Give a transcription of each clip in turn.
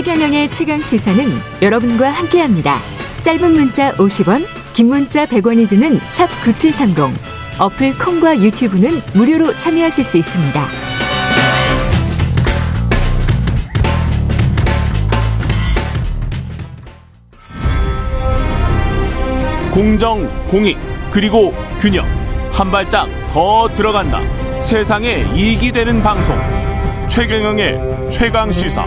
최경영의 최강 시사는 여러분과 함께합니다. 짧은 문자 50원, 긴 문자 100원이 드는 샵 9730. 어플 콩과 유튜브는 무료로 참여하실 수 있습니다. 공정, 공익, 그리고 균형. 한 발짝 더 들어간다. 세상에 이익이 되는 방송. 최경영의 최강 시사.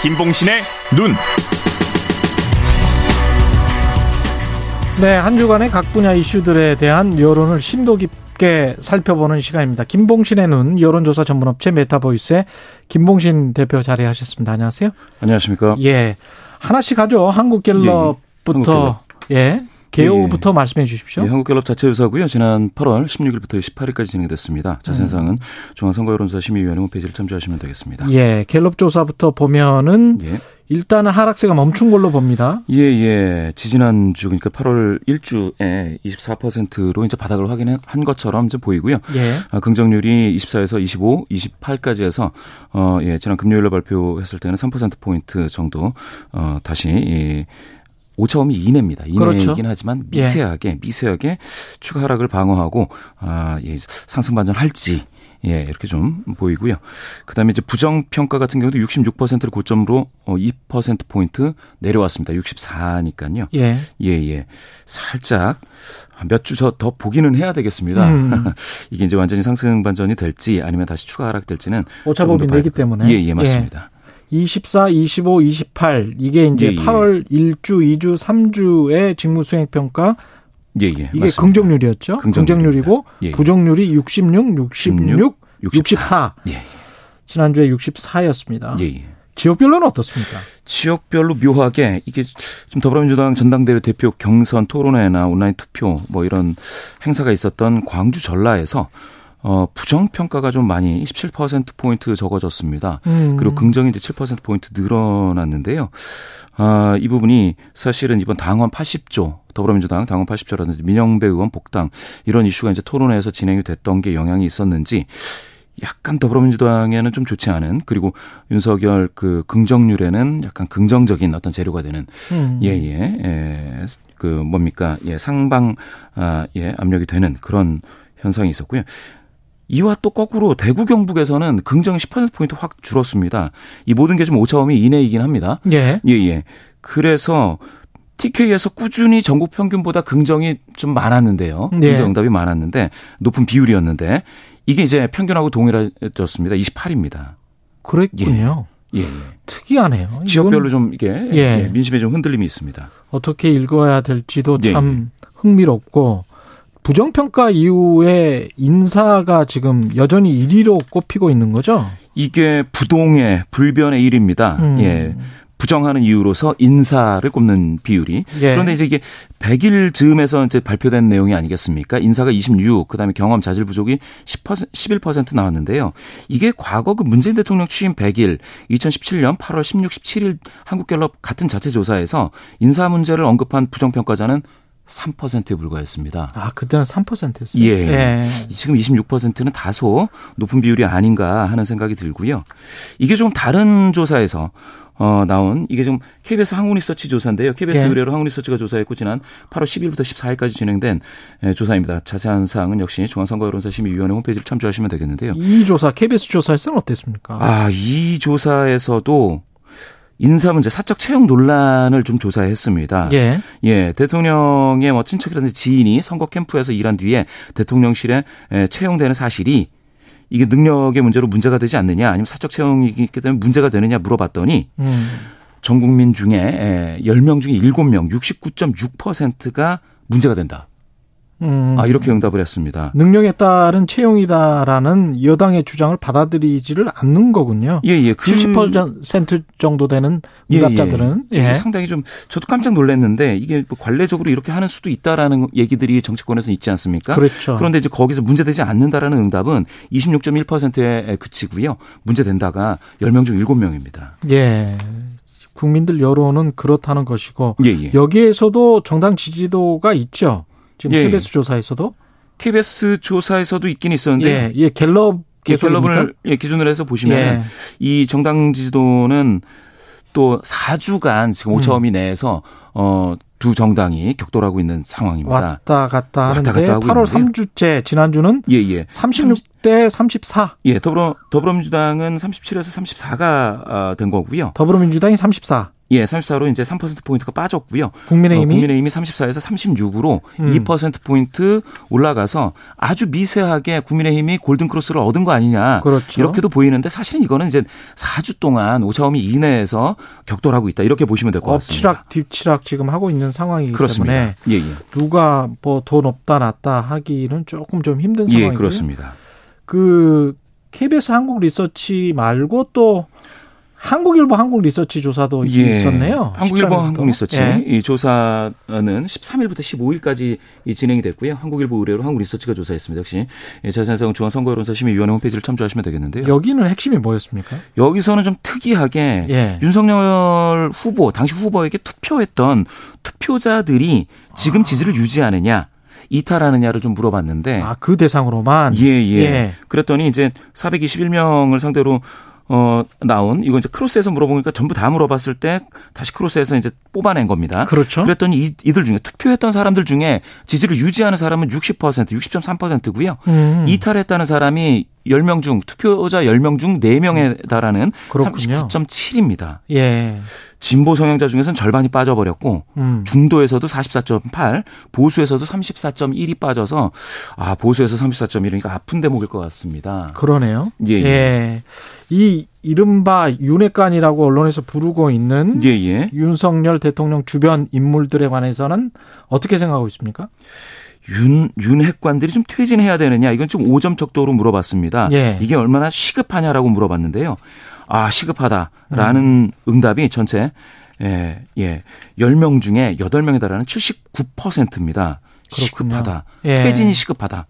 김봉신의 눈. 네, 한 주간의 각 분야 이슈들에 대한 여론을 심도 깊게 살펴보는 시간입니다. 김봉신의 눈 여론조사 전문업체 메타보이스의 김봉신 대표 자리하셨습니다. 안녕하세요. 안녕하십니까? 예. 하나씩 하죠. 한국갤럽부터 예. 예. 개요부터 예. 말씀해 주십시오. 예, 한국갤럽 자체 조사고요. 지난 8월 16일부터 18일까지 진행됐습니다. 자세한 음. 사항은 중앙선거여론조사 심의위원회 홈페이지를 참조하시면 되겠습니다. 예, 갤럽 조사부터 보면은 예. 일단은 하락세가 멈춘 걸로 봅니다. 예, 예. 지지난 주 그러니까 8월 1주에 24%로 이제 바닥을 확인한 것처럼 이제 보이고요. 예. 아, 긍정률이 24에서 25, 28까지 해서 어, 예, 지난 금요일에 발표했을 때는 3% 포인트 정도 어, 다시 이 오차범위 이내입니다. 이내이긴 그렇죠. 하지만 미세하게 예. 미세하게 추가 하락을 방어하고 아, 예, 상승 반전할지 예, 이렇게 좀 보이고요. 그다음에 이제 부정 평가 같은 경우도 66%를 고점으로 어2% 포인트 내려왔습니다. 64니까요. 예. 예, 예. 살짝 몇 주 더 보기는 해야 되겠습니다. 음. 이게 이제 완전히 상승 반전이 될지 아니면 다시 추가 하락될지는 오차범위 내기 때문에. 예, 예, 맞습니다. 예. 24, 25, 28 이게 이제 예, 예. 8월 1주, 2주, 3주의 직무 수행 평가 예, 예. 이게 맞습니다. 긍정률이었죠. 긍정률이고 예, 예. 부정률이 66, 66, 64. 64. 예. 지난주에 64였습니다. 예, 예. 지역별로는 어떻습니까? 지역별로 묘하게 이게 좀 더불어민주당 전당대회 대표 경선 토론회나 온라인 투표 뭐 이런 행사가 있었던 광주 전라에서 어, 부정평가가 좀 많이 17%포인트 적어졌습니다. 음. 그리고 긍정이 이제 7%포인트 늘어났는데요. 아, 이 부분이 사실은 이번 당원 80조, 더불어민주당 당원 80조라든지 민영배 의원 복당 이런 이슈가 이제 토론회에서 진행이 됐던 게 영향이 있었는지 약간 더불어민주당에는 좀 좋지 않은 그리고 윤석열 그 긍정률에는 약간 긍정적인 어떤 재료가 되는 음. 예, 예, 예, 그 뭡니까 예, 상방 아, 예, 압력이 되는 그런 현상이 있었고요. 이와 또 거꾸로 대구 경북에서는 긍정이 10%포인트 확 줄었습니다. 이 모든 게 좀 오차범위 이내이긴 합니다. 예. 예, 예. 그래서 TK에서 꾸준히 전국 평균보다 긍정이 좀 많았는데요. 네. 긍정 응답이 많았는데 높은 비율이었는데 이게 이제 평균하고 동일해졌습니다. 28입니다. 그랬군요. 예. 예. 특이하네요. 지역별로 좀 이게 예. 예. 민심에 좀 흔들림이 있습니다. 어떻게 읽어야 될지도 예, 참 예. 흥미롭고 부정평가 이후에 인사가 지금 여전히 1위로 꼽히고 있는 거죠? 이게 부동의 불변의 일입니다. 음. 예. 부정하는 이유로서 인사를 꼽는 비율이. 예. 그런데 이제 이게 100일 즈음에서 이제 발표된 내용이 아니겠습니까? 인사가 26, 그다음에 경험 자질 부족이 10% 11% 나왔는데요. 이게 과거 그 문재인 대통령 취임 100일 2017년 8월 16, 17일 한국갤럽 같은 자체 조사에서 인사 문제를 언급한 부정 평가자는 3%에 불과했습니다. 아, 그때는 3%였어요? 예. 예. 지금 26%는 다소 높은 비율이 아닌가 하는 생각이 들고요. 이게 좀 다른 조사에서 어, 나온 이게 좀 KBS 항우리서치 조사인데요. KBS 예. 의뢰로 항우리서치가 조사했고 지난 8월 10일부터 14일까지 진행된 예, 조사입니다. 자세한 사항은 역시 중앙선거여론사심의위원회 홈페이지를 참조하시면 되겠는데요. 이 조사 KBS 조사에서는 어땠습니까? 아, 이 조사에서도 인사 문제, 사적 채용 논란을 좀 조사했습니다. 예. 예, 대통령의 뭐 친척이라든지 지인이 선거 캠프에서 일한 뒤에 대통령실에 채용되는 사실이 이게 능력의 문제로 문제가 되지 않느냐 아니면 사적 채용이기 때문에 문제가 되느냐 물어봤더니 음. 전 국민 중에 10명 중에 7명 69.6%가 문제가 된다. 음. 아, 이렇게 응답을 했습니다. 능력에 따른 채용이다라는 여당의 주장을 받아들이지를 않는 거군요. 예, 예. 그... 70% 정도 되는 응답자들은 예, 예. 예. 상당히 좀 저도 깜짝 놀랐는데 이게 뭐 관례적으로 이렇게 하는 수도 있다라는 얘기들이 정치권에서 있지 않습니까? 그렇죠. 그런데 이제 거기서 문제되지 않는다라는 응답은 26.1%에 그치고요. 문제된다가 10명 중 7명입니다. 예. 국민들 여론은 그렇다는 것이고 예, 예. 여기에서도 정당 지지도가 있죠. 지금 예, KBS 조사에서도 KBS 조사에서도 있긴 있었는데 예, 예 갤럽 예, 갤럽을 예, 기준으로 해서 보시면 예. 이 정당 지지도는 또 4주간 지금 오차범위 음. 내에서 어, 두 정당이 격돌하고 있는 상황입니다. 왔다 갔다 하는데 왔다 갔다 8월 있는데. 3주째 지난주는 예, 예. 36대 34. 예, 더불어 더불어민주당은 37에서 34가 어, 된 거고요. 더불어민주당이 34. 예, 34로 이제 3%포인트가 빠졌고요. 국민의힘이? 어, 국민의힘이 34에서 36으로 음. 2%포인트 올라가서 아주 미세하게 국민의힘이 골든 크로스를 얻은 거 아니냐. 그렇죠. 이렇게도 보이는데 사실은 이거는 이제 4주 동안 오차범위 이내에서 격돌하고 있다. 이렇게 보시면 될 것 같습니다. 엎치락 뒤치락 지금 하고 있는 상황이기 그렇습니다. 때문에 예, 예. 누가 뭐 더 높다 낮다 하기는 조금 좀 힘든 예, 상황이고요. 예, 그렇습니다. 그 KBS 한국 리서치 말고 또 한국일보 한국 리서치 조사도 예. 있었네요. 한국일보 한국 리서치 예. 이 조사는 13일부터 15일까지 진행이 됐고요. 한국일보 의뢰로 한국 리서치가 조사했습니다. 역시 자세한 중앙선거여론사 심의위원회 홈페이지를 참조하시면 되겠는데요. 여기는 핵심이 뭐였습니까? 여기서는 좀 특이하게 예. 윤석열 후보 당시 후보에게 투표했던 투표자들이 지금 지지를 유지하느냐 이탈하느냐를 좀 물어봤는데 아 그 대상으로만 예, 예, 예. 그랬더니 이제 421명을 상대로 어, 나온 이거 이제 크로스에서 물어보니까 전부 다 물어봤을 때 다시 크로스에서 이제 뽑아낸 겁니다. 그렇죠. 그랬더니 이, 이들 중에 투표했던 사람들 중에 지지를 유지하는 사람은 60% 60.3%고요. 음. 이탈했다는 사람이 10명 중 투표자 10명 중 4명에 달하는 39.7입니다. 예. 진보 성향자 중에서는 절반이 빠져버렸고 음. 중도에서도 44.8, 보수에서도 34.1이 빠져서 아 보수에서 34.1이니까 아픈 대목일 것 같습니다. 그러네요. 예. 예. 예. 이 이른바 윤핵관이라고 언론에서 부르고 있는 예, 예. 윤석열 대통령 주변 인물들에 관해서는 어떻게 생각하고 있습니까? 윤, 윤핵관들이 좀 퇴진해야 되느냐, 이건 좀 5점 척도로 물어봤습니다. 예. 이게 얼마나 시급하냐라고 물어봤는데요. 아, 시급하다라는 음. 응답이 전체, 예, 예, 10명 중에 8명에 달하는 79%입니다. 그렇군요. 시급하다. 예. 퇴진이 시급하다.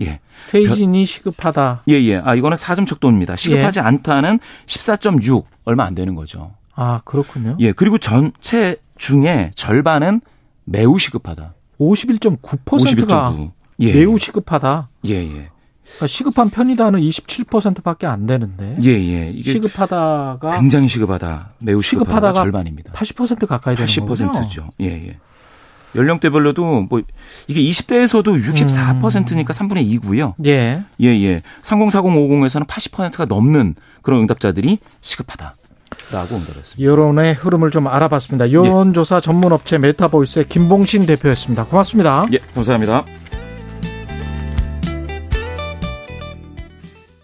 예. 퇴진이 시급하다. 예, 예. 아, 이거는 4점 척도입니다. 시급하지 예. 않다는 14.6 얼마 안 되는 거죠. 아, 그렇군요. 예. 그리고 전체 중에 절반은 매우 시급하다. 51.9%가 51.9. 예. 매우 시급하다. 예, 예. 그러니까 시급한 편이다는 27%밖에 안 되는데. 예, 예. 이게 시급하다가 굉장히 시급하다. 매우 시급하다가 절반입니다. 80% 가까이 되는 80%죠. 예, 예. 연령대별로도 뭐 이게 20대에서도 64%니까 음. 3분의 2고요. 예. 예, 예. 304050에서는 80%가 넘는 그런 응답자들이 시급하다. 라고 응답했습니다. 여론의 흐름을 좀 알아봤습니다. 여론조사 예. 전문업체 메타보이스의 김봉신 대표였습니다. 고맙습니다. 예, 감사합니다.